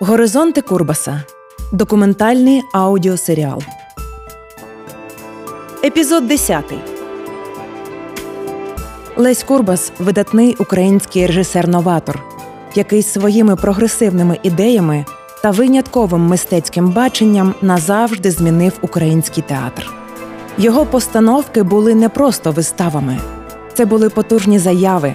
Горизонти Курбаса. Документальний аудіосеріал. Епізод 10. Лесь Курбас видатний український режисер-новатор, який своїми прогресивними ідеями та винятковим мистецьким баченням назавжди змінив український театр. Його постановки були не просто виставами, це були потужні заяви,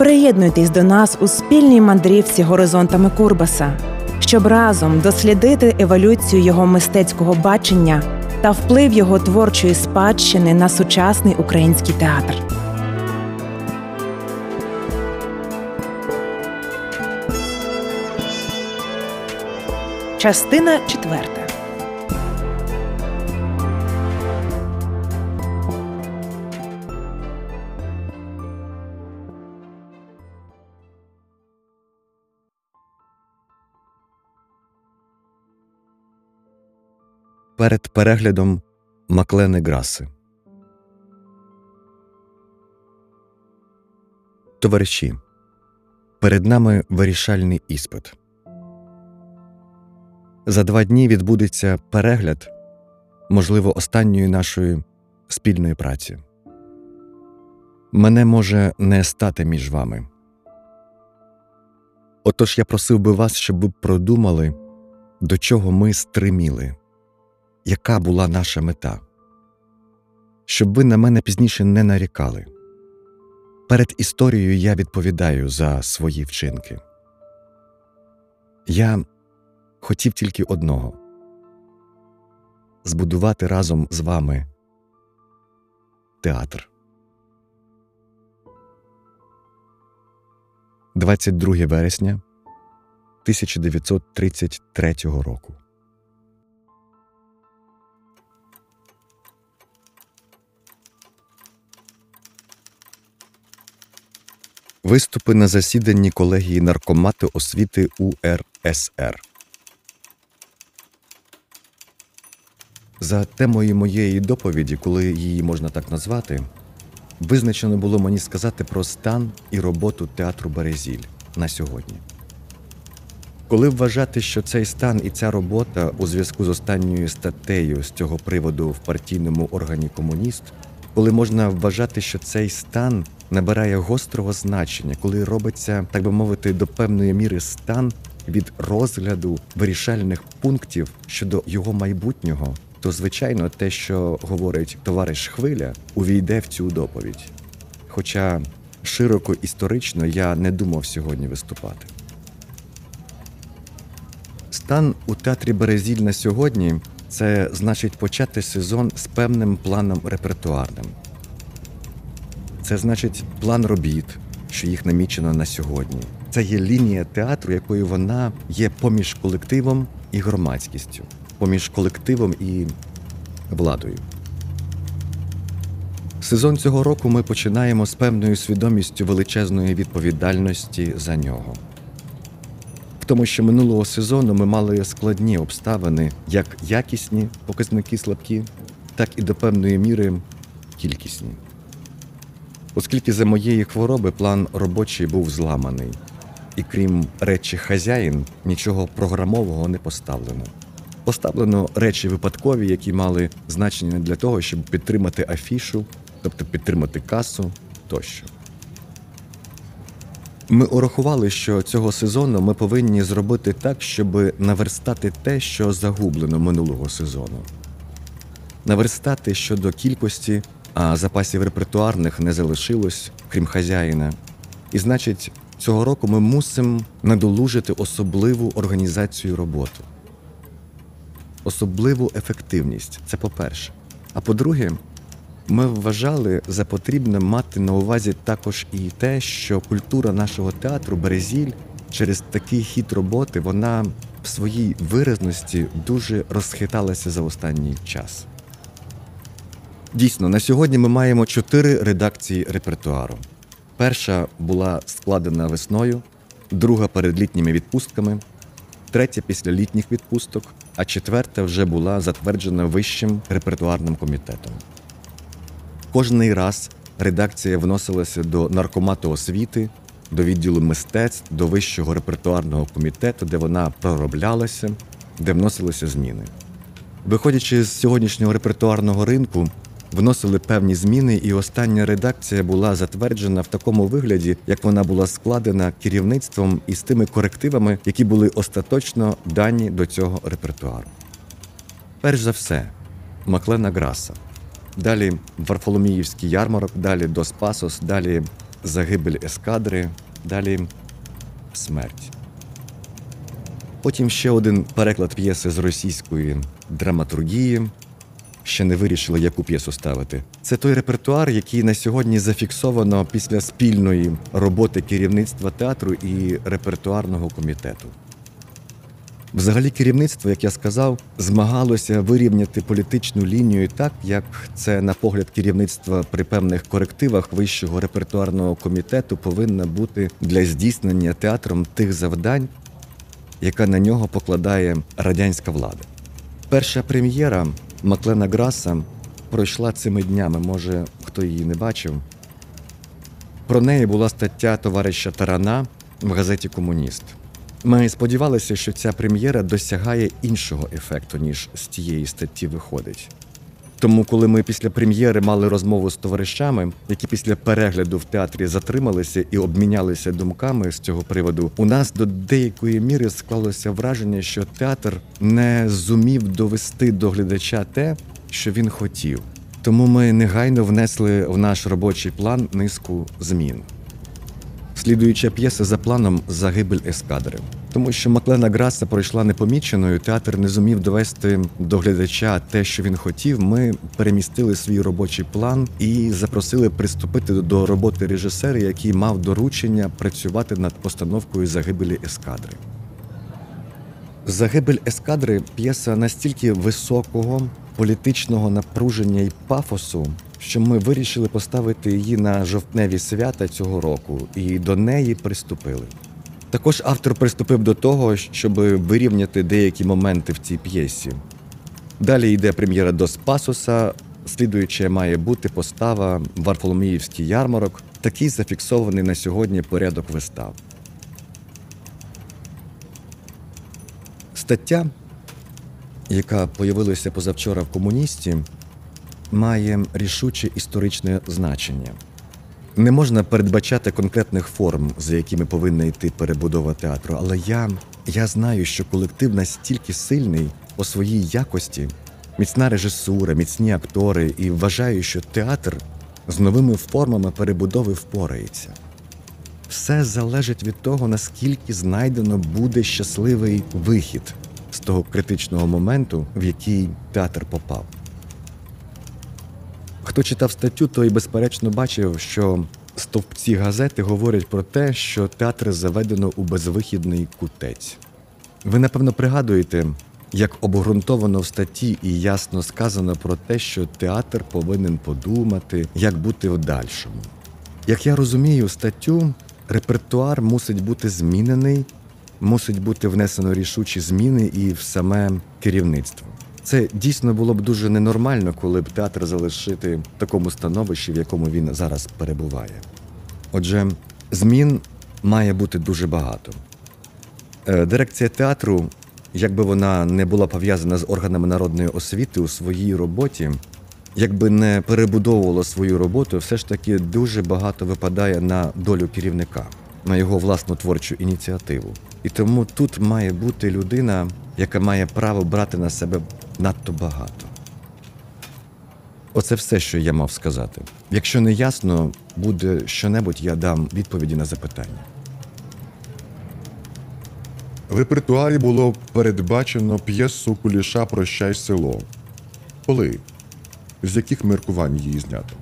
Приєднуйтесь до нас у спільній мандрівці горизонтами Курбаса, щоб разом дослідити еволюцію його мистецького бачення та вплив його творчої спадщини на сучасний український театр. Частина четверта. Перед переглядом Маклени Граси. Товариші, перед нами вирішальний іспит. За два дні відбудеться перегляд, можливо, останньої нашої спільної праці. Мене може не стати між вами. Отож я просив би вас, щоб ви продумали, до чого ми стриміли яка була наша мета, щоб ви на мене пізніше не нарікали. Перед історією я відповідаю за свої вчинки. Я хотів тільки одного збудувати разом з вами театр. 22 вересня 1933 року. Виступи на засіданні колегії наркомати освіти УРСР. За темою моєї доповіді, коли її можна так назвати, визначено було мені сказати про стан і роботу театру Березіль на сьогодні. Коли вважати, що цей стан і ця робота у зв'язку з останньою статтею з цього приводу в партійному органі комуніст, коли можна вважати, що цей стан набирає гострого значення, коли робиться, так би мовити, до певної міри стан від розгляду вирішальних пунктів щодо його майбутнього, то звичайно те, що говорить товариш Хвиля, увійде в цю доповідь. Хоча широко історично я не думав сьогодні виступати. Стан у театрі Березіль на сьогодні це значить почати сезон з певним планом репертуарним. Це значить план робіт, що їх намічено на сьогодні. Це є лінія театру, якою вона є поміж колективом і громадськістю, поміж колективом і владою. Сезон цього року ми починаємо з певною свідомістю величезної відповідальності за нього. Тому, що минулого сезону ми мали складні обставини, як якісні показники слабкі, так і до певної міри кількісні оскільки за моєї хвороби план робочий був зламаний, і крім речі хазяїн, нічого програмового не поставлено. Поставлено речі випадкові, які мали значення для того, щоб підтримати афішу, тобто підтримати касу тощо. Ми урахували, що цього сезону ми повинні зробити так, щоб наверстати те, що загублено минулого сезону. Наверстати щодо кількості а запасів репертуарних не залишилось, крім хазяїна. І значить, цього року ми мусимо надолужити особливу організацію роботи, особливу ефективність це по-перше. А по-друге, ми вважали за потрібне мати на увазі також і те, що культура нашого театру Березіль через такий хід роботи вона в своїй виразності дуже розхиталася за останній час. Дійсно, на сьогодні ми маємо чотири редакції репертуару. Перша була складена весною, друга перед літніми відпустками, третя після літніх відпусток, а четверта вже була затверджена вищим репертуарним комітетом. Кожний раз редакція вносилася до наркомату освіти, до відділу мистецтв, до вищого репертуарного комітету, де вона пророблялася, де вносилися зміни. Виходячи з сьогоднішнього репертуарного ринку, вносили певні зміни, і остання редакція була затверджена в такому вигляді, як вона була складена керівництвом і з тими корективами, які були остаточно дані до цього репертуару. Перш за все, Маклена Граса. Далі Варфоломіївський ярмарок, далі Дос Пасос, далі Загибель ескадри, далі Смерть. Потім ще один переклад п'єси з російської драматургії. Ще не вирішили, яку п'єсу ставити. Це той репертуар, який на сьогодні зафіксовано після спільної роботи керівництва театру і репертуарного комітету. Взагалі, керівництво, як я сказав, змагалося вирівняти політичну лінію так, як це, на погляд керівництва при певних корективах вищого репертуарного комітету повинна бути для здійснення театром тих завдань, яка на нього покладає радянська влада. Перша прем'єра Маклена Граса пройшла цими днями, може хто її не бачив. Про неї була стаття товариша Тарана в газеті Комуніст. Ми сподівалися, що ця прем'єра досягає іншого ефекту, ніж з тієї статті виходить. Тому, коли ми після прем'єри мали розмову з товаришами, які після перегляду в театрі затрималися і обмінялися думками з цього приводу, у нас до деякої міри склалося враження, що театр не зумів довести до глядача те, що він хотів. Тому ми негайно внесли в наш робочий план низку змін. Слідуюча п'єса за планом Загибель ескадри. Тому що Маклена Граса пройшла непоміченою, театр не зумів довести до глядача те, що він хотів. Ми перемістили свій робочий план і запросили приступити до роботи режисера, який мав доручення працювати над постановкою загибелі ескадри. Загибель ескадри п'єса настільки високого політичного напруження і пафосу, що ми вирішили поставити її на жовтневі свята цього року, і до неї приступили. Також автор приступив до того, щоб вирівняти деякі моменти в цій п'єсі. Далі йде прем'єра до Спасуса, слідуюче має бути постава Варфоломіївський ярмарок, такий зафіксований на сьогодні порядок вистав. Стаття, яка появилася позавчора в комуністі, має рішуче історичне значення. Не можна передбачати конкретних форм, за якими повинна йти перебудова театру, але я, я знаю, що колектив настільки сильний по своїй якості, міцна режисура, міцні актори, і вважаю, що театр з новими формами перебудови впорається. Все залежить від того, наскільки знайдено буде щасливий вихід з того критичного моменту, в який театр попав. Хто читав статтю, той безперечно бачив, що стовпці газети говорять про те, що театр заведено у безвихідний кутець. Ви напевно пригадуєте, як обґрунтовано в статті і ясно сказано про те, що театр повинен подумати, як бути в дальшому. Як я розумію статтю, репертуар мусить бути змінений, мусить бути внесено рішучі зміни і в саме керівництво. Це дійсно було б дуже ненормально, коли б театр залишити в такому становищі, в якому він зараз перебуває. Отже, змін має бути дуже багато. Е, Дирекція театру, якби вона не була пов'язана з органами народної освіти у своїй роботі, якби не перебудовувала свою роботу, все ж таки дуже багато випадає на долю керівника, на його власну творчу ініціативу. І тому тут має бути людина, яка має право брати на себе надто багато. Оце все, що я мав сказати. Якщо не ясно буде що-небудь, я дам відповіді на запитання. В репертуарі було передбачено п'єсу Куліша Прощай село. Коли? З яких міркувань її знято?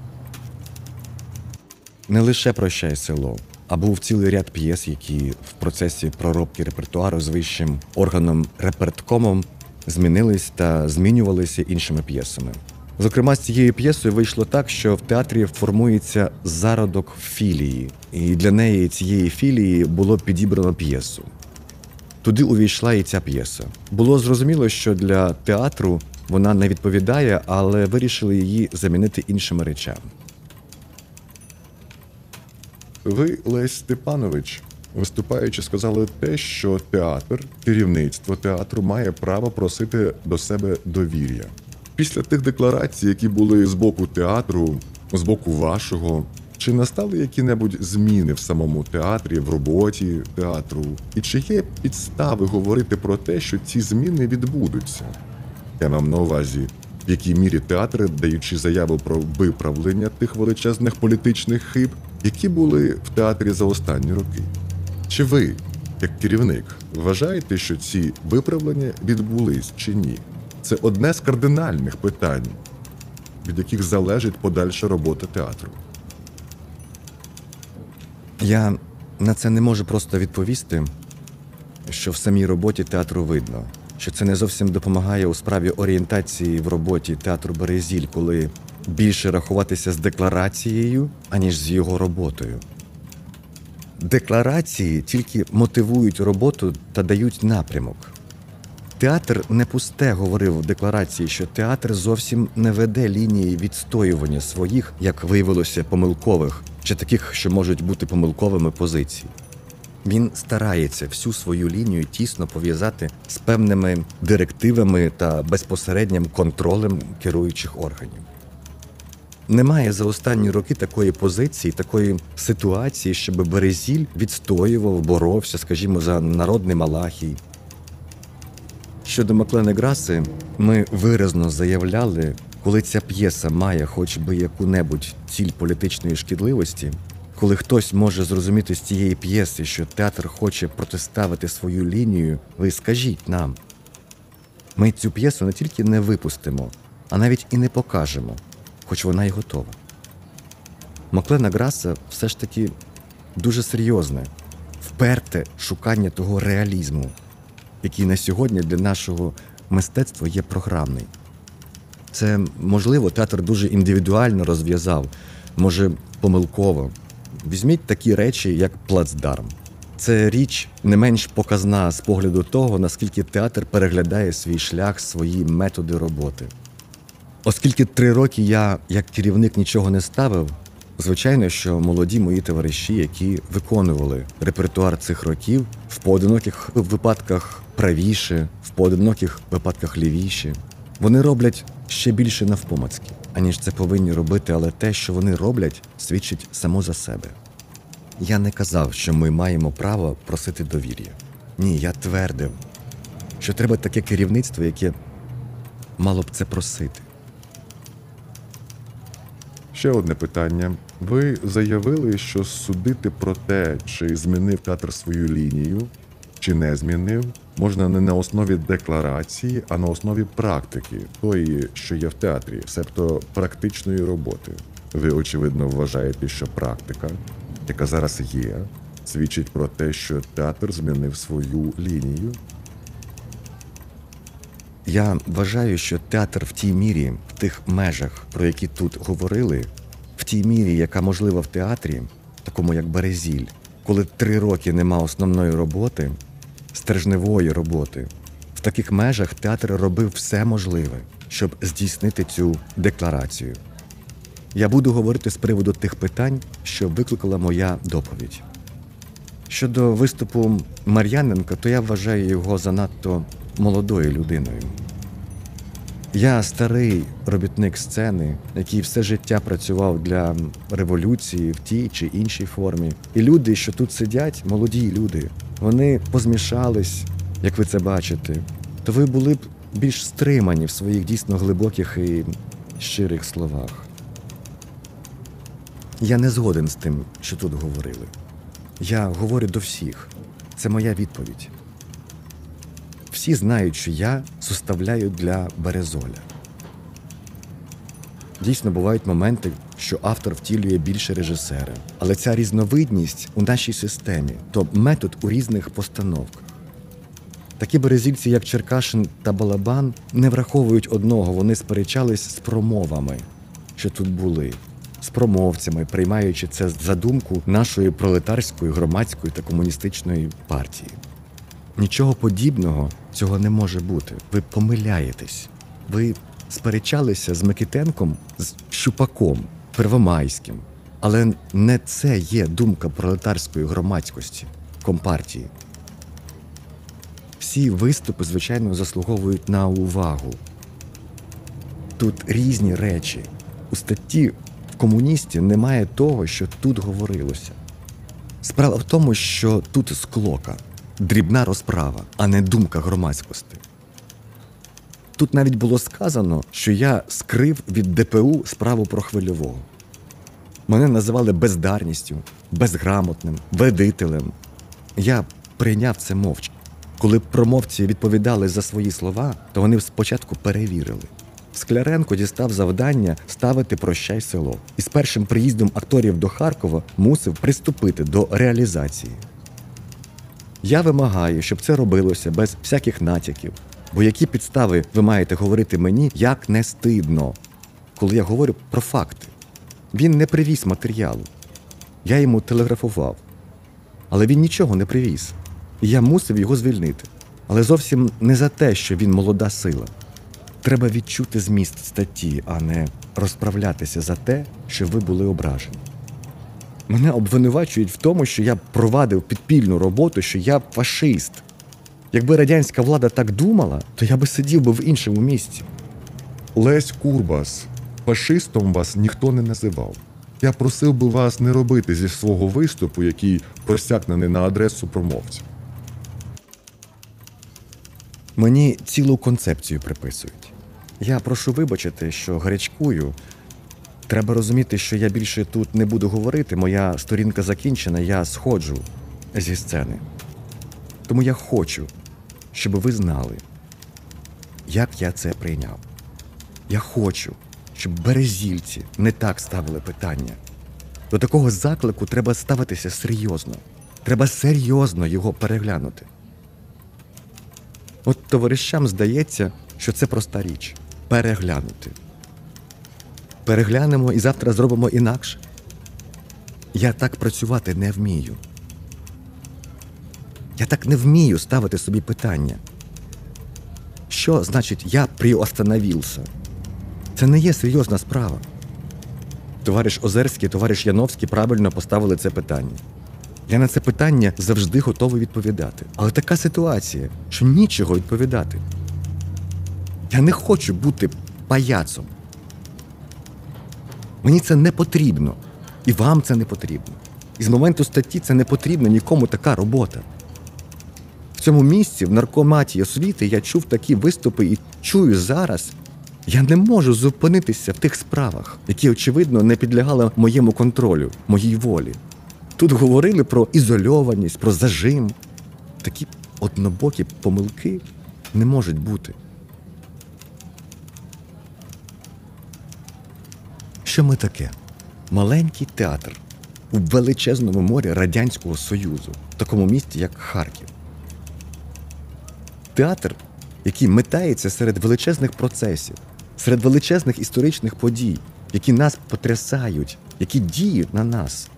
Не лише прощай село, а був цілий ряд п'єс, які в процесі проробки репертуару з вищим органом реперткомом змінились та змінювалися іншими п'єсами. Зокрема, з цією п'єсою вийшло так, що в театрі формується зародок філії, і для неї цієї філії було підібрано п'єсу. Туди увійшла і ця п'єса. Було зрозуміло, що для театру вона не відповідає, але вирішили її замінити іншими речами. Ви, Лесь Степанович, виступаючи, сказали те, що театр, керівництво театру має право просити до себе довір'я. Після тих декларацій, які були з боку театру, з боку вашого, чи настали які-небудь зміни в самому театрі, в роботі театру? І чи є підстави говорити про те, що ці зміни відбудуться? Я мав на увазі, в якій мірі театри, даючи заяву про виправлення тих величезних політичних хиб, які були в театрі за останні роки. Чи ви, як керівник, вважаєте, що ці виправлення відбулись чи ні? Це одне з кардинальних питань, від яких залежить подальша робота театру. Я на це не можу просто відповісти, що в самій роботі театру видно, що це не зовсім допомагає у справі орієнтації в роботі театру Березіль, коли більше рахуватися з декларацією, аніж з його роботою. Декларації тільки мотивують роботу та дають напрямок. Театр не пусте говорив в декларації, що театр зовсім не веде лінії відстоювання своїх, як виявилося, помилкових чи таких, що можуть бути помилковими позицій. Він старається всю свою лінію тісно пов'язати з певними директивами та безпосереднім контролем керуючих органів. Немає за останні роки такої позиції, такої ситуації, щоб Березіль відстоював, боровся, скажімо, за народний Малахій, Щодо Маклени Граси, ми виразно заявляли, коли ця п'єса має хоч би яку-небудь ціль політичної шкідливості, коли хтось може зрозуміти з цієї п'єси, що театр хоче протиставити свою лінію, ви скажіть нам. Ми цю п'єсу не тільки не випустимо, а навіть і не покажемо, хоч вона й готова. Маклена Граса все ж таки дуже серйозне, вперте шукання того реалізму який на сьогодні для нашого мистецтва є програмний. Це, можливо, театр дуже індивідуально розв'язав, може, помилково. Візьміть такі речі, як плацдарм. Це річ не менш показна з погляду того, наскільки театр переглядає свій шлях, свої методи роботи. Оскільки три роки я, як керівник, нічого не ставив, звичайно, що молоді мої товариші, які виконували репертуар цих років, в поодиноких випадках правіше, в поодиноких випадках лівіше, вони роблять ще більше навпомацьки, аніж це повинні робити, але те, що вони роблять, свідчить само за себе. Я не казав, що ми маємо право просити довір'я. Ні, я твердив, що треба таке керівництво, яке мало б це просити. Ще одне питання. Ви заявили, що судити про те, чи змінив театр свою лінію, чи не змінив, можна не на основі декларації, а на основі практики, тої, що є в театрі, себто практичної роботи. Ви, очевидно, вважаєте, що практика, яка зараз є, свідчить про те, що театр змінив свою лінію. Я вважаю, що театр в тій мірі, в тих межах, про які тут говорили, в тій мірі, яка можлива в театрі, такому як Березіль, коли три роки нема основної роботи, стержневої роботи, в таких межах театр робив все можливе, щоб здійснити цю декларацію. Я буду говорити з приводу тих питань, що викликала моя доповідь. Щодо виступу Мар'яненка, то я вважаю його занадто молодою людиною. Я старий робітник сцени, який все життя працював для революції в тій чи іншій формі. І люди, що тут сидять, молоді люди, вони позмішались, як ви це бачите, то ви були б більш стримані в своїх дійсно глибоких і щирих словах. Я не згоден з тим, що тут говорили. Я говорю до всіх. Це моя відповідь. Всі знають, що я составляю для Березоля. Дійсно, бувають моменти, що автор втілює більше режисера. Але ця різновидність у нашій системі то метод у різних постановках. Такі березільці, як Черкашин та Балабан, не враховують одного, вони сперечались з промовами, що тут були, з промовцями, приймаючи це за думку нашої пролетарської, громадської та комуністичної партії. Нічого подібного цього не може бути. Ви помиляєтесь. Ви сперечалися з Микитенком, з Щупаком, Первомайським. Але не це є думка пролетарської громадськості, компартії. Всі виступи, звичайно, заслуговують на увагу. Тут різні речі. У статті в комуністі немає того, що тут говорилося. Справа в тому, що тут склока, дрібна розправа, а не думка громадськості. Тут навіть було сказано, що я скрив від ДПУ справу про хвильового. Мене називали бездарністю, безграмотним, ведителем. Я прийняв це мовчки. Коли промовці відповідали за свої слова, то вони спочатку перевірили. Скляренко дістав завдання ставити прощай село. І з першим приїздом акторів до Харкова мусив приступити до реалізації. Я вимагаю, щоб це робилося без всяких натяків. Бо які підстави ви маєте говорити мені, як не стидно, коли я говорю про факти? Він не привіз матеріалу. Я йому телеграфував. Але він нічого не привіз. І я мусив його звільнити. Але зовсім не за те, що він молода сила. Треба відчути зміст статті, а не розправлятися за те, що ви були ображені. Мене обвинувачують в тому, що я провадив підпільну роботу, що я фашист. Якби радянська влада так думала, то я би сидів би в іншому місці. Лесь Курбас, фашистом вас ніхто не називав. Я просив би вас не робити зі свого виступу, який просякнений на адресу промовця. Мені цілу концепцію приписують. Я прошу вибачити, що гарячкую. Треба розуміти, що я більше тут не буду говорити. Моя сторінка закінчена, я сходжу зі сцени. Тому я хочу, щоб ви знали, як я це прийняв. Я хочу, щоб березільці не так ставили питання. До такого заклику треба ставитися серйозно. Треба серйозно його переглянути. От товаришам здається, що це проста річ переглянути. Переглянемо і завтра зробимо інакше. Я так працювати не вмію. Я так не вмію ставити собі питання. Що значить я приостановився? Це не є серйозна справа. Товариш Озерський, товариш Яновський правильно поставили це питання. Я на це питання завжди готовий відповідати. Але така ситуація, що нічого відповідати. Я не хочу бути паяцом. Мені це не потрібно. І вам це не потрібно. І з моменту статті це не потрібна нікому така робота. В цьому місці, в наркоматі освіти, я чув такі виступи і чую зараз. Я не можу зупинитися в тих справах, які, очевидно, не підлягали моєму контролю, моїй волі. Тут говорили про ізольованість, про зажим. Такі однобокі помилки не можуть бути. Що ми таке? Маленький театр у величезному морі Радянського Союзу, в такому місті, як Харків. Театр, який метається серед величезних процесів, серед величезних історичних подій, які нас потрясають, які діють на нас.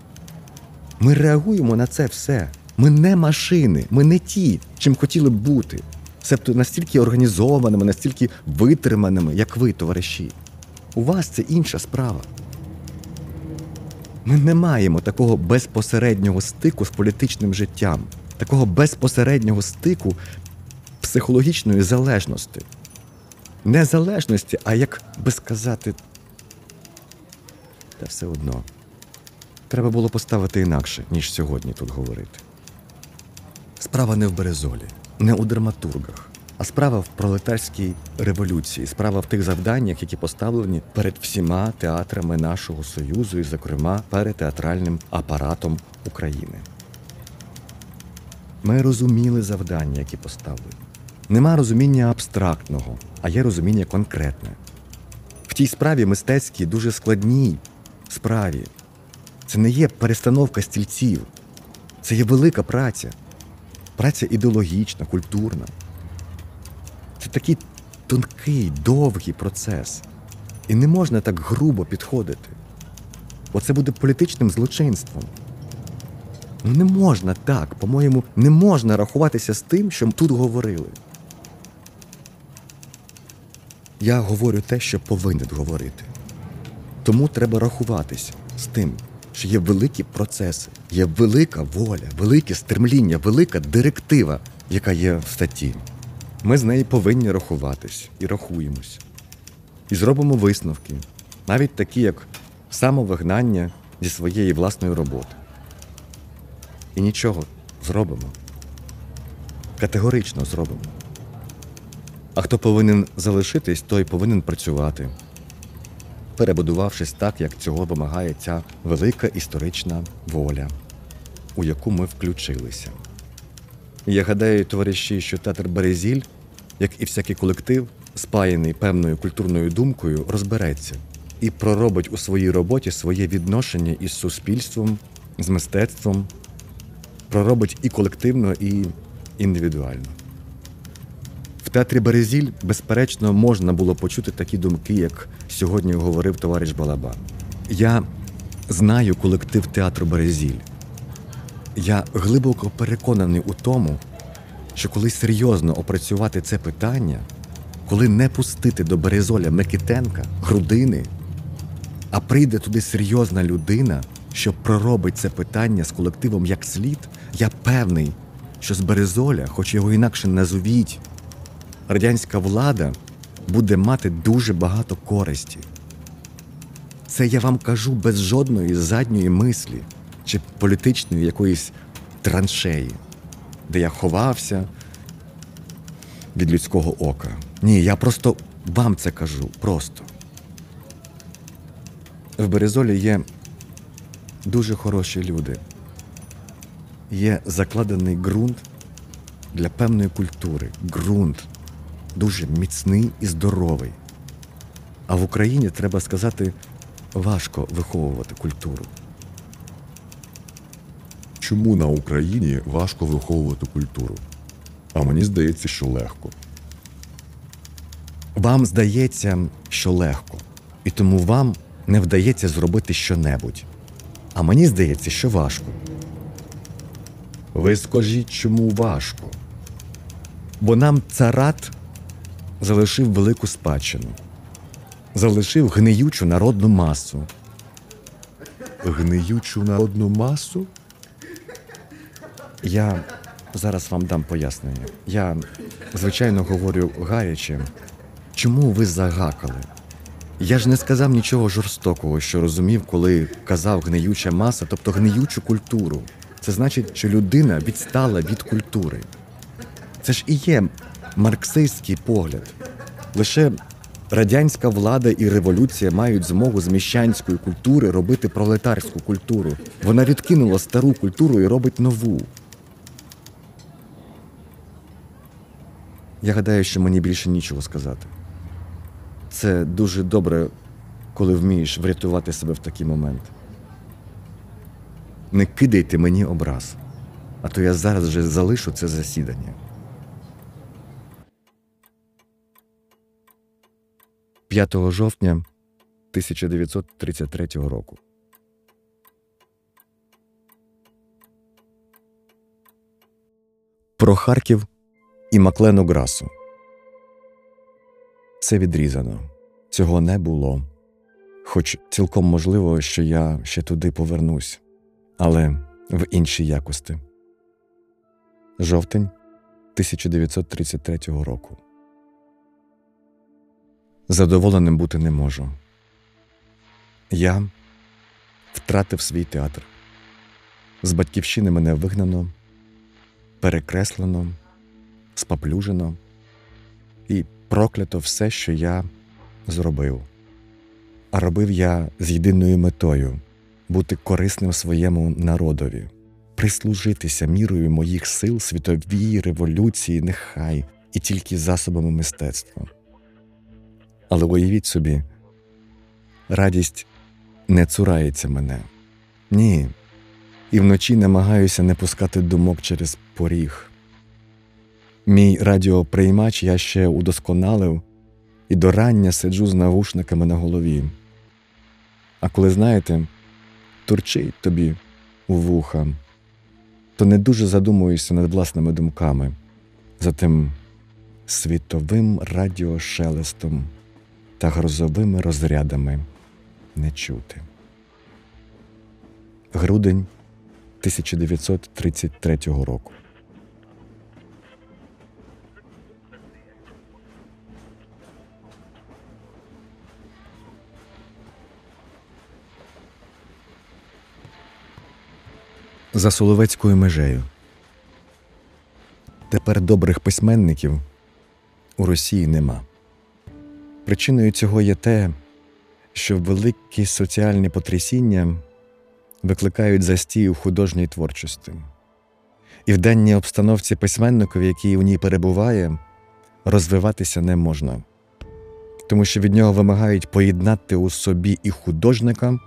Ми реагуємо на це все. Ми не машини, ми не ті, чим хотіли б бути. Себто настільки організованими, настільки витриманими, як ви, товариші. У вас це інша справа. Ми не маємо такого безпосереднього стику з політичним життям, такого безпосереднього стику психологічної залежності. Не залежності, а як би сказати. Та все одно. Треба було поставити інакше, ніж сьогодні тут говорити. Справа не в Березолі, не у драматургах, а справа в пролетарській революції, справа в тих завданнях, які поставлені перед всіма театрами нашого союзу, і, зокрема, перед театральним апаратом України. Ми розуміли завдання, які поставлені. Нема розуміння абстрактного, а є розуміння конкретне. цій справі мистецькій дуже складній справі. Це не є перестановка стільців, це є велика праця. Праця ідеологічна, культурна. Це такий тонкий, довгий процес. І не можна так грубо підходити. Оце буде політичним злочинством. Ну не можна так, по-моєму, не можна рахуватися з тим, що тут говорили. Я говорю те, що повинен говорити. Тому треба рахуватися з тим, що є великі процеси, є велика воля, велике стремління, велика директива, яка є в статті. Ми з нею повинні рахуватись і рахуємось. І зробимо висновки, навіть такі, як самовигнання зі своєї власної роботи. І нічого зробимо. Категорично зробимо. А хто повинен залишитись, той повинен працювати, перебудувавшись так, як цього вимагає ця велика історична воля, у яку ми включилися. Я гадаю, товариші, що театр Березіль, як і всякий колектив, спаяний певною культурною думкою, розбереться і проробить у своїй роботі своє відношення із суспільством, з мистецтвом, проробить і колективно, і індивідуально. В театрі Березіль, безперечно, можна було почути такі думки, як сьогодні говорив товариш Балабан. Я знаю колектив театру Березіль. Я глибоко переконаний у тому, що коли серйозно опрацювати це питання, коли не пустити до Березоля Микитенка, грудини, а прийде туди серйозна людина, що проробить це питання з колективом як слід, я певний, що з Березоля, хоч його інакше назовіть, радянська влада буде мати дуже багато користі. Це я вам кажу без жодної задньої мислі чи політичної якоїсь траншеї, де я ховався від людського ока. Ні, я просто вам це кажу. Просто. В Березолі є дуже хороші люди. Є закладений ґрунт для певної культури. Ґрунт дуже міцний і здоровий. А в Україні, треба сказати, важко виховувати культуру. Чому на Україні важко виховувати культуру? А мені здається, що легко. Вам здається, що легко, і тому вам не вдається зробити щонебудь. А мені здається, що важко. Ви скажіть, чому важко? Бо нам царат залишив велику спадщину, залишив гниючу народну масу. Гниючу народну масу? Я зараз вам дам пояснення. Я, звичайно, говорю гаряче. Чому ви загакали? Я ж не сказав нічого жорстокого, що розумів, коли казав гниюча маса, тобто гниючу культуру. Це значить, що людина відстала від культури. Це ж і є марксистський погляд. Лише радянська влада і революція мають змогу з міщанської культури робити пролетарську культуру. Вона відкинула стару культуру і робить нову. Я гадаю, що мені більше нічого сказати. Це дуже добре, коли вмієш врятувати себе в такий момент. Не кидайте мені образ, а то я зараз вже залишу це засідання. 5 жовтня 1933 року. Про Харків і Маклену Грасу. Це відрізано. Цього не було. Хоч цілком можливо, що я ще туди повернусь, але в іншій якості. Жовтень 1933 року. Задоволеним бути не можу. Я втратив свій театр. З батьківщини мене вигнано, перекреслено, споплюжено і проклято все, що я зробив. А робив я з єдиною метою бути корисним своєму народові, прислужитися мірою моїх сил світовій революції, нехай і тільки засобами мистецтва. Але уявіть собі, радість не цурається мене. Ні. І вночі намагаюся не пускати думок через поріг. Мій радіоприймач я ще удосконалив і до рання сиджу з навушниками на голові. А коли знаєте, турчить тобі у вуха, то не дуже задумуюся над власними думками, за тим світовим радіошелестом та грозовими розрядами не чути. Грудень 1933 року. За Соловецькою межею. Тепер добрих письменників у Росії нема. Причиною цього є те, що великі соціальні потрясіння викликають застій у художній творчості. І в денній обстановці письменникові, який у ній перебуває, розвиватися не можна, тому що від нього вимагають поєднати у собі і художника,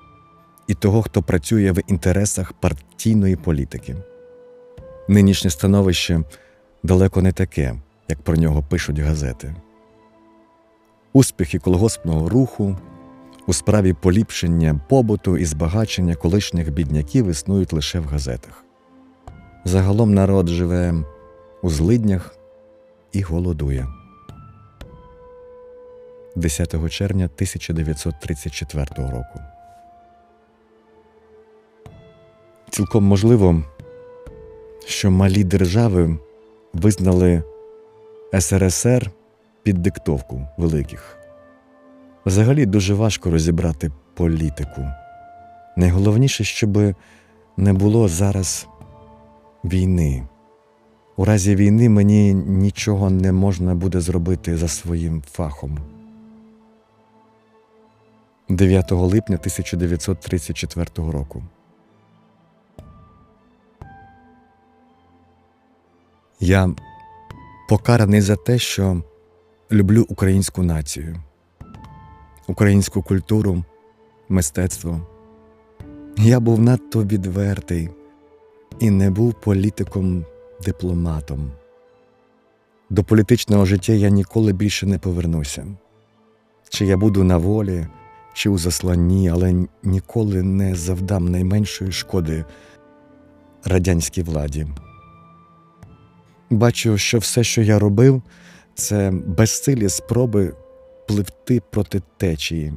і того, хто працює в інтересах партійної політики. Нинішнє становище далеко не таке, як про нього пишуть газети. Успіхи колгоспного руху у справі поліпшення побуту і збагачення колишніх бідняків існують лише в газетах. Загалом народ живе у злиднях і голодує. 10 червня 1934 року. Цілком можливо, що малі держави визнали СРСР під диктовку великих. Взагалі дуже важко розібрати політику. Найголовніше, щоб не було зараз війни. У разі війни мені нічого не можна буде зробити за своїм фахом. 9 липня 1934 року. Я покараний за те, що люблю українську націю, українську культуру, мистецтво. Я був надто відвертий і не був політиком-дипломатом. До політичного життя я ніколи більше не повернуся. Чи я буду на волі, чи у засланні, але ніколи не завдам найменшої шкоди радянській владі. Бачу, що все, що я робив, це безсилі спроби пливти проти течії.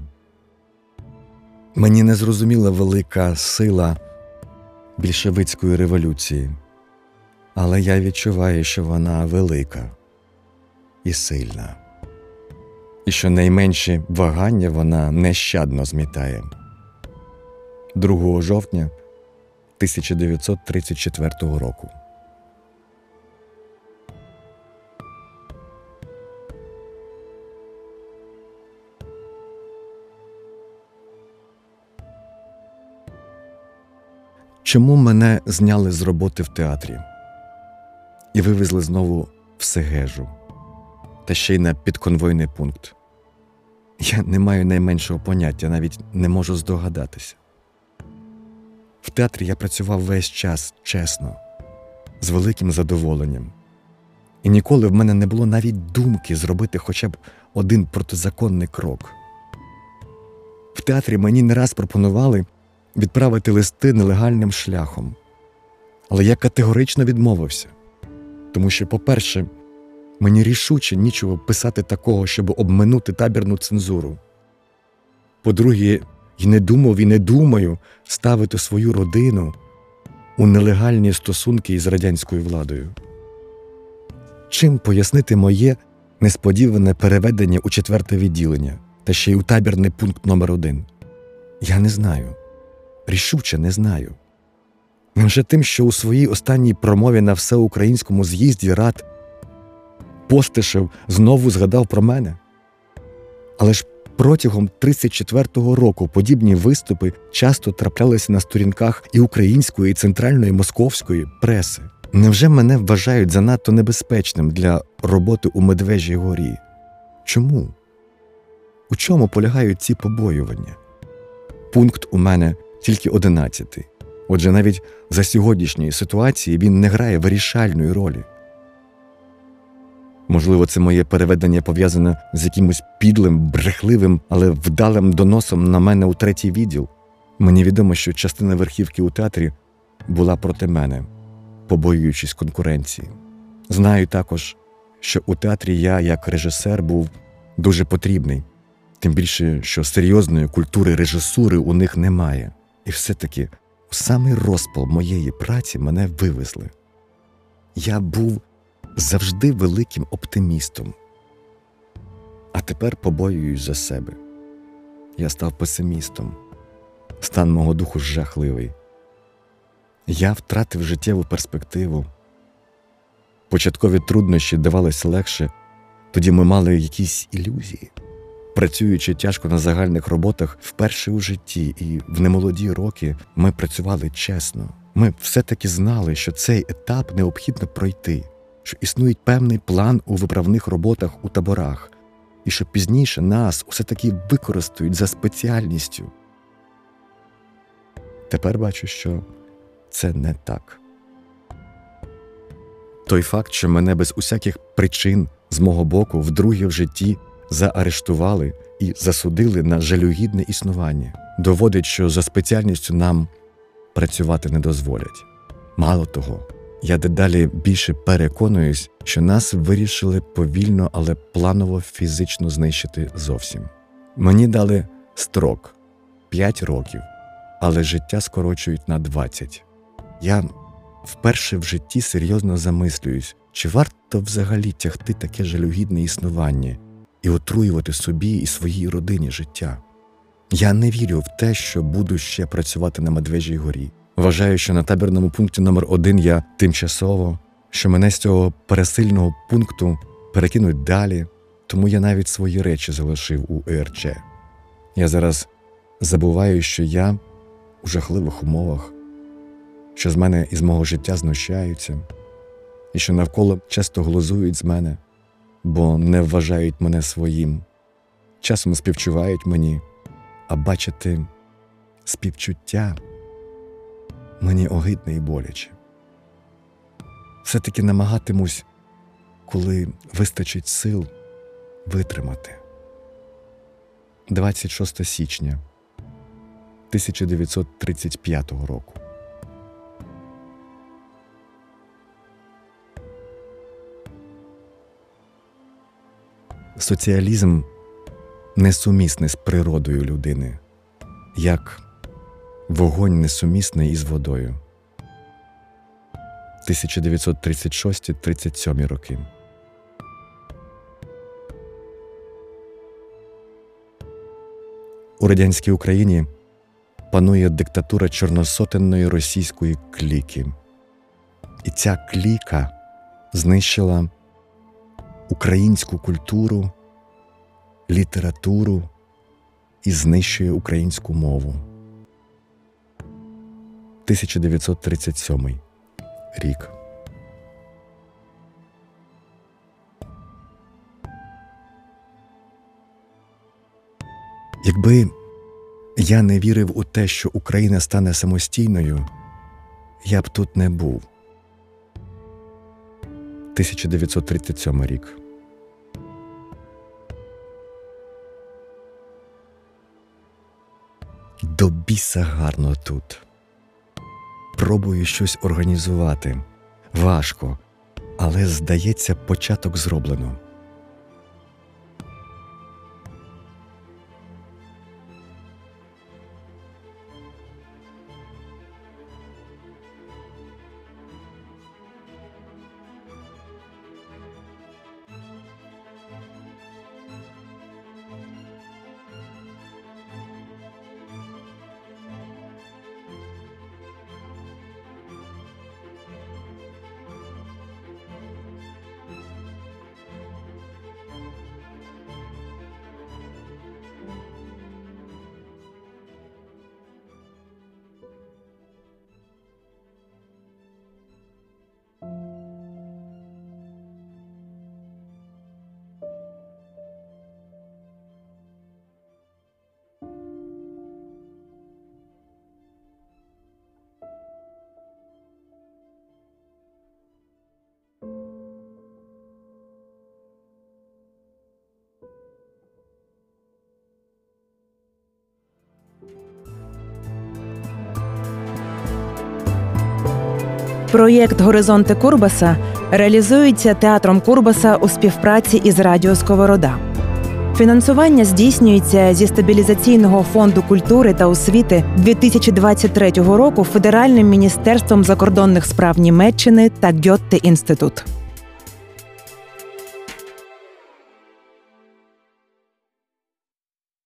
Мені не зрозуміла велика сила більшовицької революції, але я відчуваю, що вона велика і сильна, і що найменші вагання вона нещадно змітає. 2 жовтня 1934 року. Чому мене зняли з роботи в театрі і вивезли знову в Сегежу, та ще й на підконвойний пункт? Я не маю найменшого поняття, навіть не можу здогадатися. В театрі я працював весь час чесно, з великим задоволенням, і ніколи в мене не було навіть думки зробити хоча б один протизаконний крок. В театрі мені не раз пропонували відправити листи нелегальним шляхом. Але я категорично відмовився, тому що, по-перше, мені рішуче нічого писати такого, щоб обминути табірну цензуру. По-друге, і не думав і не думаю ставити свою родину у нелегальні стосунки із радянською владою. Чим пояснити моє несподіване переведення у четверте відділення та ще й у табірний пункт номер один? Я не знаю рішуче не знаю. Невже тим, що у своїй останній промові на всеукраїнському з'їзді рад Постишев знову згадав про мене? Але ж протягом 34-го року подібні виступи часто траплялися на сторінках і української, і центральної московської преси. Невже мене вважають занадто небезпечним для роботи у Медвежій горі? Чому? У чому полягають ці побоювання? пункт у мене тільки одинадцятий. Отже, навіть за сьогоднішньої ситуації він не грає вирішальної ролі. Можливо, це моє переведення пов'язане з якимось підлим, брехливим, але вдалим доносом на мене у третій відділ. Мені відомо, що частина верхівки у театрі була проти мене, побоюючись конкуренції. Знаю також, що у театрі я, як режисер, був дуже потрібний, тим більше, що серйозної культури режисури у них немає. І все-таки у самий розпал моєї праці мене вивезли. Я був завжди великим оптимістом. А тепер побоююсь за себе. Я став песимістом. Стан мого духу жахливий. Я втратив життєву перспективу. Початкові труднощі давались легше, тоді ми мали якісь ілюзії. Працюючи тяжко на загальних роботах вперше у житті і в немолоді роки ми працювали чесно. Ми все-таки знали, що цей етап необхідно пройти, що існує певний план у виправних роботах у таборах, і що пізніше нас усе таки використають за спеціальністю. Тепер бачу, що це не так. Той факт, що мене без усяких причин з мого боку вдруге в житті заарештували і засудили на жалюгідне існування, доводить, що за спеціальністю нам працювати не дозволять. Мало того, я дедалі більше переконуюсь, що нас вирішили повільно, але планово фізично знищити зовсім. Мені дали строк 5 років, але життя скорочують на 20. Я вперше в житті серйозно замислююсь, чи варто взагалі тягти таке жалюгідне існування і отруювати собі і своїй родині життя. Я не вірю в те, що буду ще працювати на Медвежій горі. Вважаю, що на табірному пункті номер один я тимчасово, що мене з цього пересильного пункту перекинуть далі, тому я навіть свої речі залишив у ЕРЧ. Я зараз забуваю, що я у жахливих умовах, що з мене і з мого життя знущаються, і що навколо часто глузують з мене, бо не вважають мене своїм, часом співчувають мені, а бачити співчуття мені огидне і боляче. Все-таки намагатимусь, коли вистачить сил, витримати. 26 січня 1935 року. Соціалізм несумісний з природою людини, як вогонь несумісний із водою. 1936-37 роки. У радянській Україні панує диктатура чорносотенної російської кліки. І ця кліка знищила українську культуру, літературу і знищує українську мову. 1937 рік. Якби я не вірив у те, що Україна стане самостійною, я б тут не був. 1937 рік. До біса гарно тут. Пробую щось організувати. Важко, але здається, початок зроблено. Проєкт Горизонти Курбаса реалізується театром Курбаса у співпраці із Радіо Сковорода. Фінансування здійснюється зі стабілізаційного фонду культури та освіти 2023 року Федеральним міністерством закордонних справ Німеччини та Гьотте інститут.